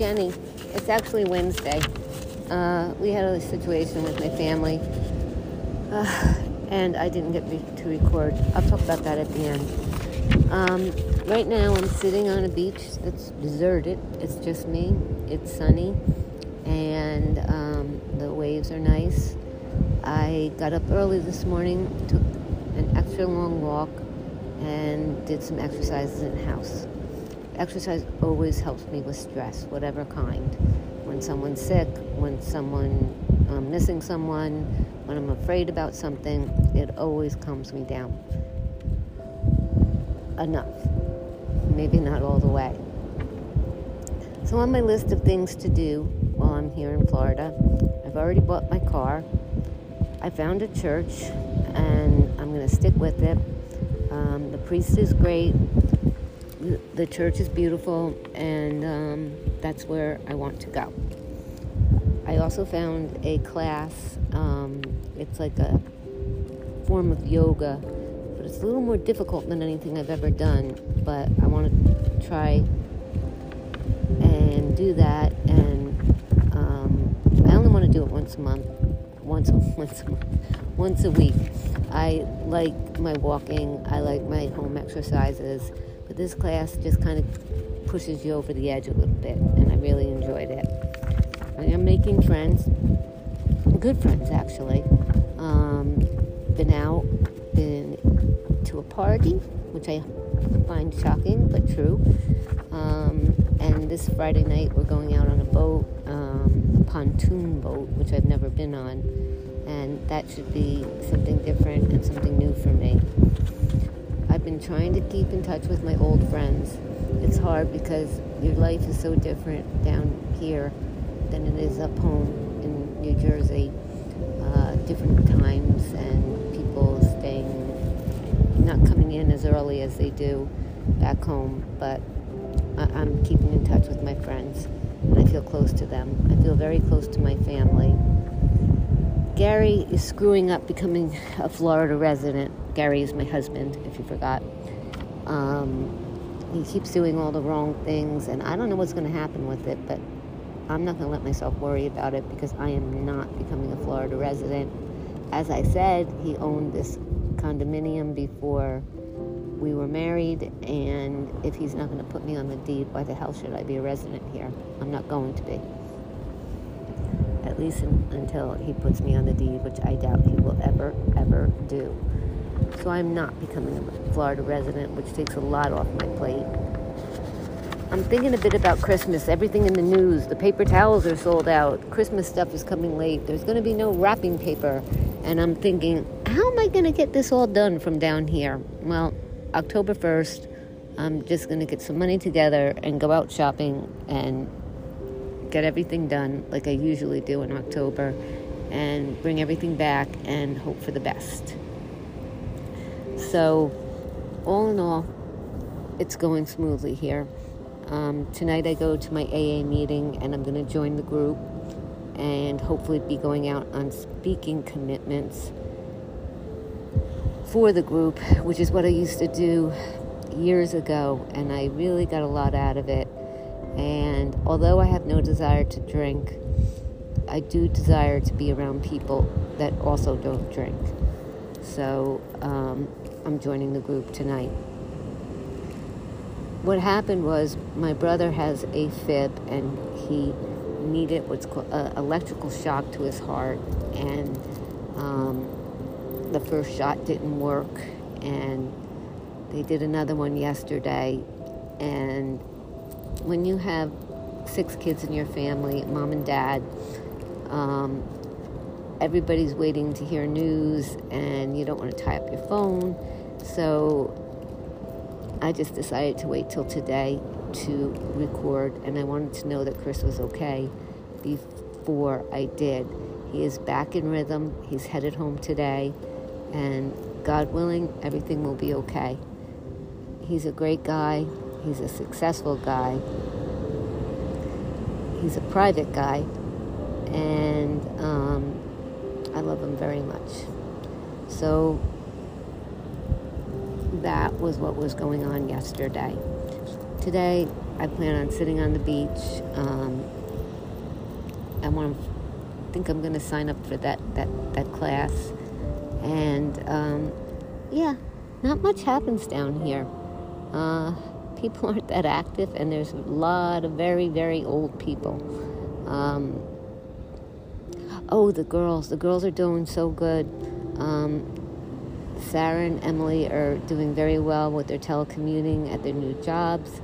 Jenny. It's actually Wednesday. Uh, we had a situation with my family, uh, and I didn't get to record. I'll talk about that at the end. Um, right now, I'm sitting on a beach that's deserted. It's just me. It's sunny, and um, the waves are nice. I got up early this morning, took an extra long walk, and did some exercises in the house exercise always helps me with stress, whatever kind. When someone's sick, when someone I'm um, missing someone, when I'm afraid about something, it always calms me down. Enough. Maybe not all the way. So on my list of things to do while I'm here in Florida, I've already bought my car. I found a church and I'm going to stick with it. Um, the priest is great the church is beautiful, and um, that's where I want to go. I also found a class. Um, it's like a form of yoga, but it's a little more difficult than anything I've ever done. But I want to try and do that. And um, I only want to do it once a month, once once a month, once a week. I like my walking. I like my home exercises. This class just kind of pushes you over the edge a little bit, and I really enjoyed it. I am making friends, good friends actually. Um, been out, been to a party, which I find shocking but true. Um, and this Friday night, we're going out on a boat, um, a pontoon boat, which I've never been on. And that should be something different and something new for me. I've been trying to keep in touch with my old friends. It's hard because your life is so different down here than it is up home in New Jersey. Uh, different times and people staying, not coming in as early as they do back home, but I- I'm keeping in touch with my friends and I feel close to them. I feel very close to my family. Gary is screwing up becoming a Florida resident. Gary is my husband, if you forgot. Um, he keeps doing all the wrong things, and I don't know what's going to happen with it, but I'm not going to let myself worry about it because I am not becoming a Florida resident. As I said, he owned this condominium before we were married, and if he's not going to put me on the deed, why the hell should I be a resident here? I'm not going to be at least in, until he puts me on the deed, which I doubt he will ever, ever do. So I'm not becoming a Florida resident, which takes a lot off my plate. I'm thinking a bit about Christmas. Everything in the news, the paper towels are sold out. Christmas stuff is coming late. There's going to be no wrapping paper. And I'm thinking, how am I going to get this all done from down here? Well, October 1st, I'm just going to get some money together and go out shopping and get everything done like I usually do in October, and bring everything back and hope for the best. So, all in all, it's going smoothly here. Um, tonight I go to my AA meeting and I'm going to join the group and hopefully be going out on speaking commitments for the group, which is what I used to do years ago, and I really got a lot out of it. And although I have no desire to drink, I do desire to be around people that also don't drink. So um, I'm joining the group tonight. What happened was my brother has a fib and he needed what's called uh, electrical shock to his heart, and um, the first shot didn't work, and they did another one yesterday, and when you have six kids in your family, mom and dad, um, everybody's waiting to hear news and you don't want to tie up your phone. So I just decided to wait till today to record, and I wanted to know that Chris was okay before I did. He is back in rhythm, he's headed home today, and God willing, everything will be okay. He's a great guy. He's a successful guy. He's a private guy. And um, I love him very much. So that was what was going on yesterday. Today, I plan on sitting on the beach. Um, I want to think I'm going to sign up for that that that class, and um, yeah, not much happens down here. Uh, people aren't that active, and there's a lot of very very old people. Um, oh, the girls, the girls are doing so good. Um, Sarah and Emily are doing very well with their telecommuting at their new jobs.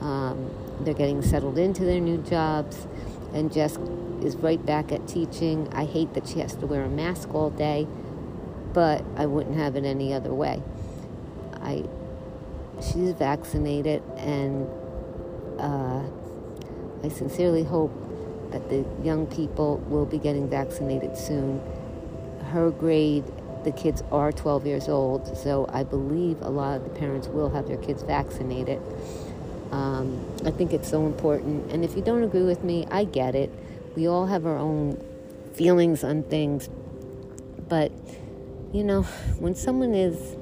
Um, they're getting settled into their new jobs, and Jess is right back at teaching. I hate that she has to wear a mask all day, but I wouldn't have it any other way. I, she's vaccinated, and uh, I sincerely hope that the young people will be getting vaccinated soon. Her grade, the kids are 12 years old, so I believe a lot of the parents will have their kids vaccinated. Um, I think it's so important. And if you don't agree with me, I get it. We all have our own feelings on things. But, you know, when someone is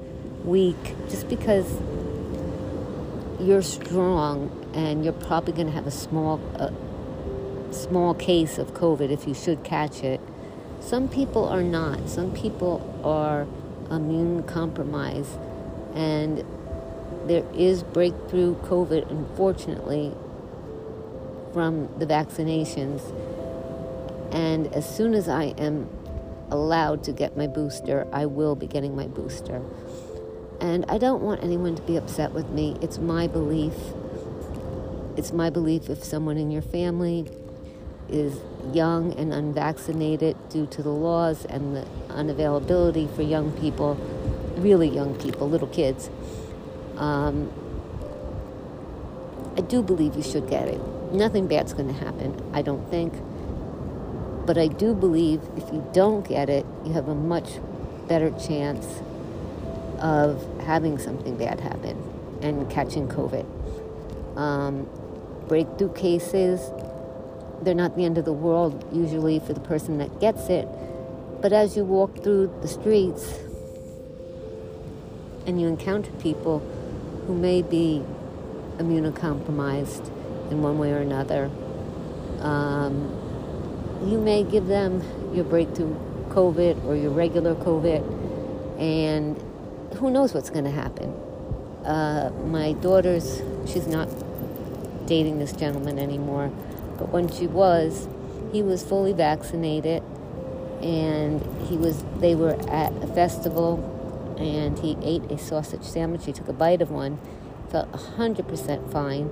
weak, just because you're strong and you're probably going to have a small, small case of COVID if you should catch it, some people are not. Some people are immune compromised. And there is breakthrough COVID, unfortunately, from the vaccinations. And as soon as I am allowed to get my booster, I will be getting my booster. And I don't want anyone to be upset with me. It's my belief. It's my belief if someone in your family is young and unvaccinated due to the laws and the unavailability for young people, really young people, little kids, um, I do believe you should get it. Nothing bad's going to happen, I don't think. But I do believe if you don't get it, you have a much better chance of having something bad happen and catching COVID. Um, breakthrough cases, they're not the end of the world usually for the person that gets it. But as you walk through the streets and you encounter people who may be immunocompromised in one way or another, um, you may give them your breakthrough COVID or your regular COVID, and who knows what's going to happen. Uh, my daughter's, she's not dating this gentleman anymore, but when she was, he was fully vaccinated, and he was. They were at a festival and he ate a sausage sandwich. He took a bite of one, felt 100% fine,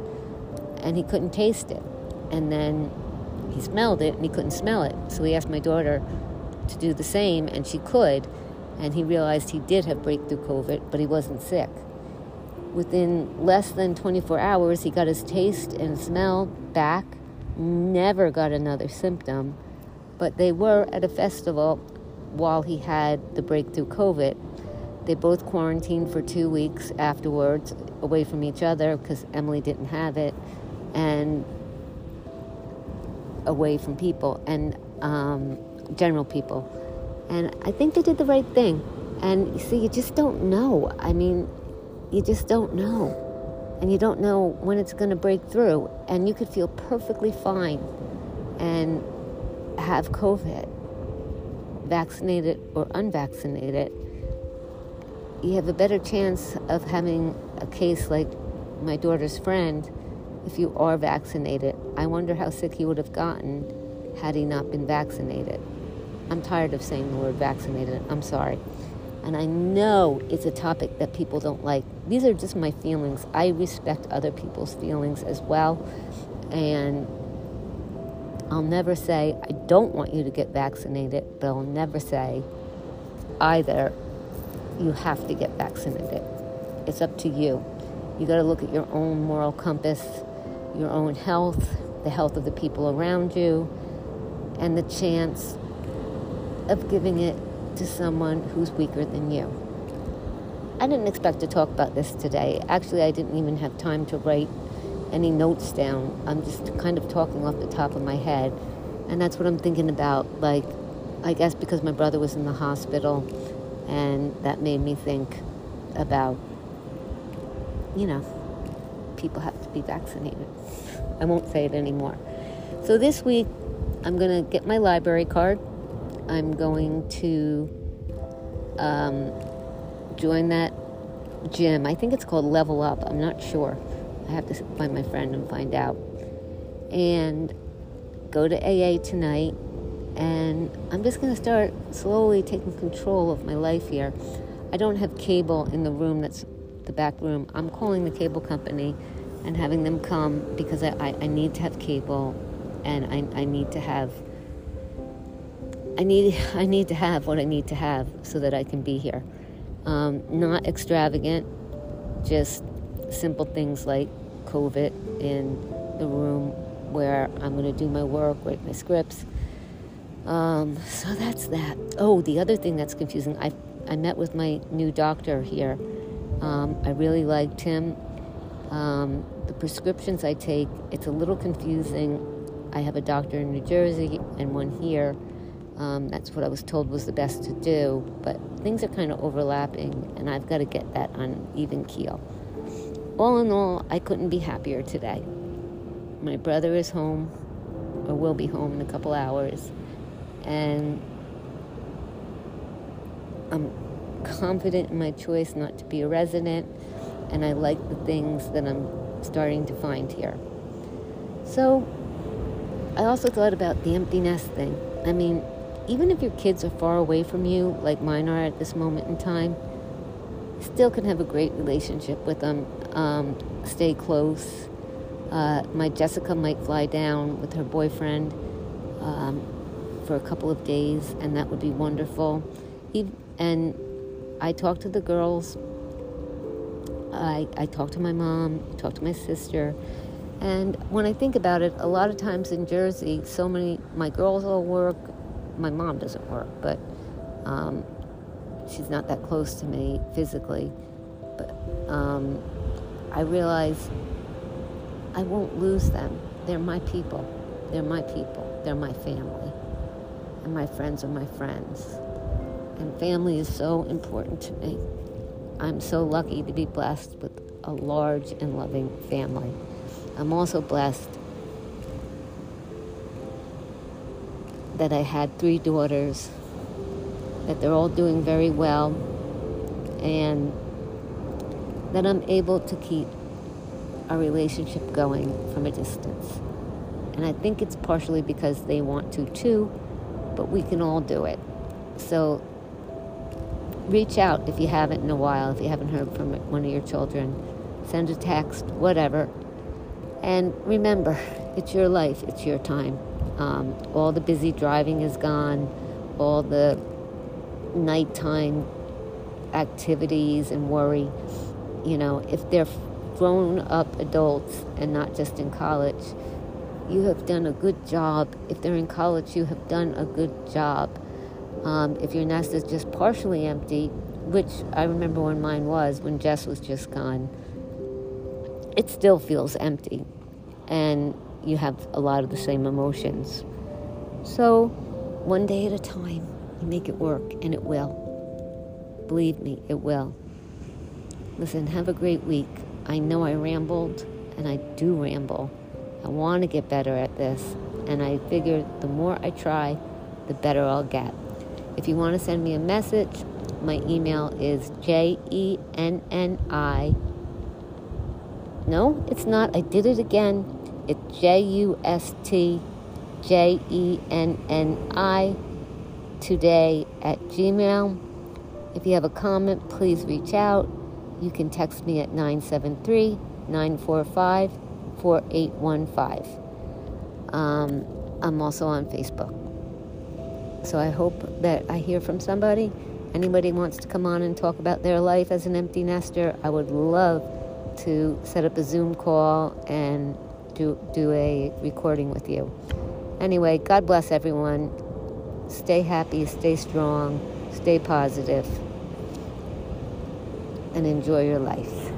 and he couldn't taste it. And then he smelled it and he couldn't smell it. So he asked my daughter to do the same, and she could. And he realized he did have breakthrough COVID, but he wasn't sick. Within less than 24 hours, he got his taste and smell back, never got another symptom. But they were at a festival while he had the breakthrough COVID they both quarantined for two weeks afterwards, away from each other because Emily didn't have it, and away from people and um, general people. And I think they did the right thing. And you see, you just don't know. I mean, you just don't know. And you don't know when it's going to break through. And you could feel perfectly fine and have COVID, vaccinated or unvaccinated you have a better chance of having a case like my daughter's friend if you are vaccinated. I wonder how sick he would have gotten had he not been vaccinated. I'm tired of saying the word vaccinated. I'm sorry. And I know it's a topic that people don't like. These are just my feelings. I respect other people's feelings as well. And I'll never say, I don't want you to get vaccinated, but I'll never say either you have to get vaccinated. It's up to you. You got to look at your own moral compass, your own health, the health of the people around you, and the chance of giving it to someone who's weaker than you. I didn't expect to talk about this today. Actually, I didn't even have time to write any notes down. I'm just kind of talking off the top of my head. And that's what I'm thinking about. Like, I guess because my brother was in the hospital and that made me think about, you know, people have to be vaccinated. I won't say it anymore. So this week, I'm going to get my library card. I'm going to um, join that gym. I think it's called Level Up. I'm not sure. I have to find my friend and find out. And go to AA tonight. And I'm just going to start slowly taking control of my life here. I don't have cable in the room that's the back room. I'm calling the cable company and having them come because I, I, I need to have cable and I, I need to have I need I need to have what I need to have so that I can be here. Um, not extravagant, just simple things like COVID in the room where I'm going to do my work, write my scripts. Um, so that's that. Oh, the other thing that's confusing, I I met with my new doctor here. Um, I really liked him. Um, the prescriptions I take, it's a little confusing. I have a doctor in New Jersey and one here. Um, that's what I was told was the best to do, but things are kind of overlapping, and I've got to get that on even keel. All in all, I couldn't be happier today. My brother is home, or will be home in a couple hours, and I'm confident in my choice not to be a resident, and I like the things that I'm starting to find here. So, I also thought about the empty nest thing. I mean, even if your kids are far away from you, like mine are at this moment in time, still can have a great relationship with them. Um, stay close. Uh, my Jessica might fly down with her boyfriend um, for a couple of days, and that would be wonderful. He, and I talk to the girls. I, I talk to my mom, talk to my sister. And when I think about it, a lot of times in Jersey, so many, my girls all work, my mom doesn't work, but um, she's not that close to me physically. But um, I realize I won't lose them. They're my people. They're my people. They're my family. And my friends are my friends. And family is so important to me. I'm so lucky to be blessed with a large and loving family. I'm also blessed that I had three daughters, that they're all doing very well, and that I'm able to keep our relationship going from a distance. And I think it's partially because they want to too, but we can all do it. So reach out if you haven't in a while, if you haven't heard from one of your children. Send a text, whatever. And remember, it's your life, it's your time. Um, all the busy driving is gone, all the nighttime activities and worry. You know, if they're grown up adults and not just in college, you have done a good job. If they're in college, you have done a good job. Um, if your nest is just partially empty, which I remember when mine was, when Jess was just gone, it still feels empty. And you have a lot of the same emotions. So, one day at a time, you make it work, and it will. Believe me, it will. Listen, have a great week. I know I rambled, and I do ramble. I want to get better at this, and I figure the more I try, the better I'll get. If you want to send me a message, my email is J E N N I. No, it's not. I did it again. It's J U S T J E N N I today at Gmail. If you have a comment, please reach out. You can text me at 973 945 4815. Um, I'm also on Facebook. So I hope that I hear from somebody. Anybody wants to come on and talk about their life as an empty nester, I would love to set up a Zoom call and do, do a recording with you. Anyway, God bless everyone. Stay happy, stay strong, stay positive, and enjoy your life.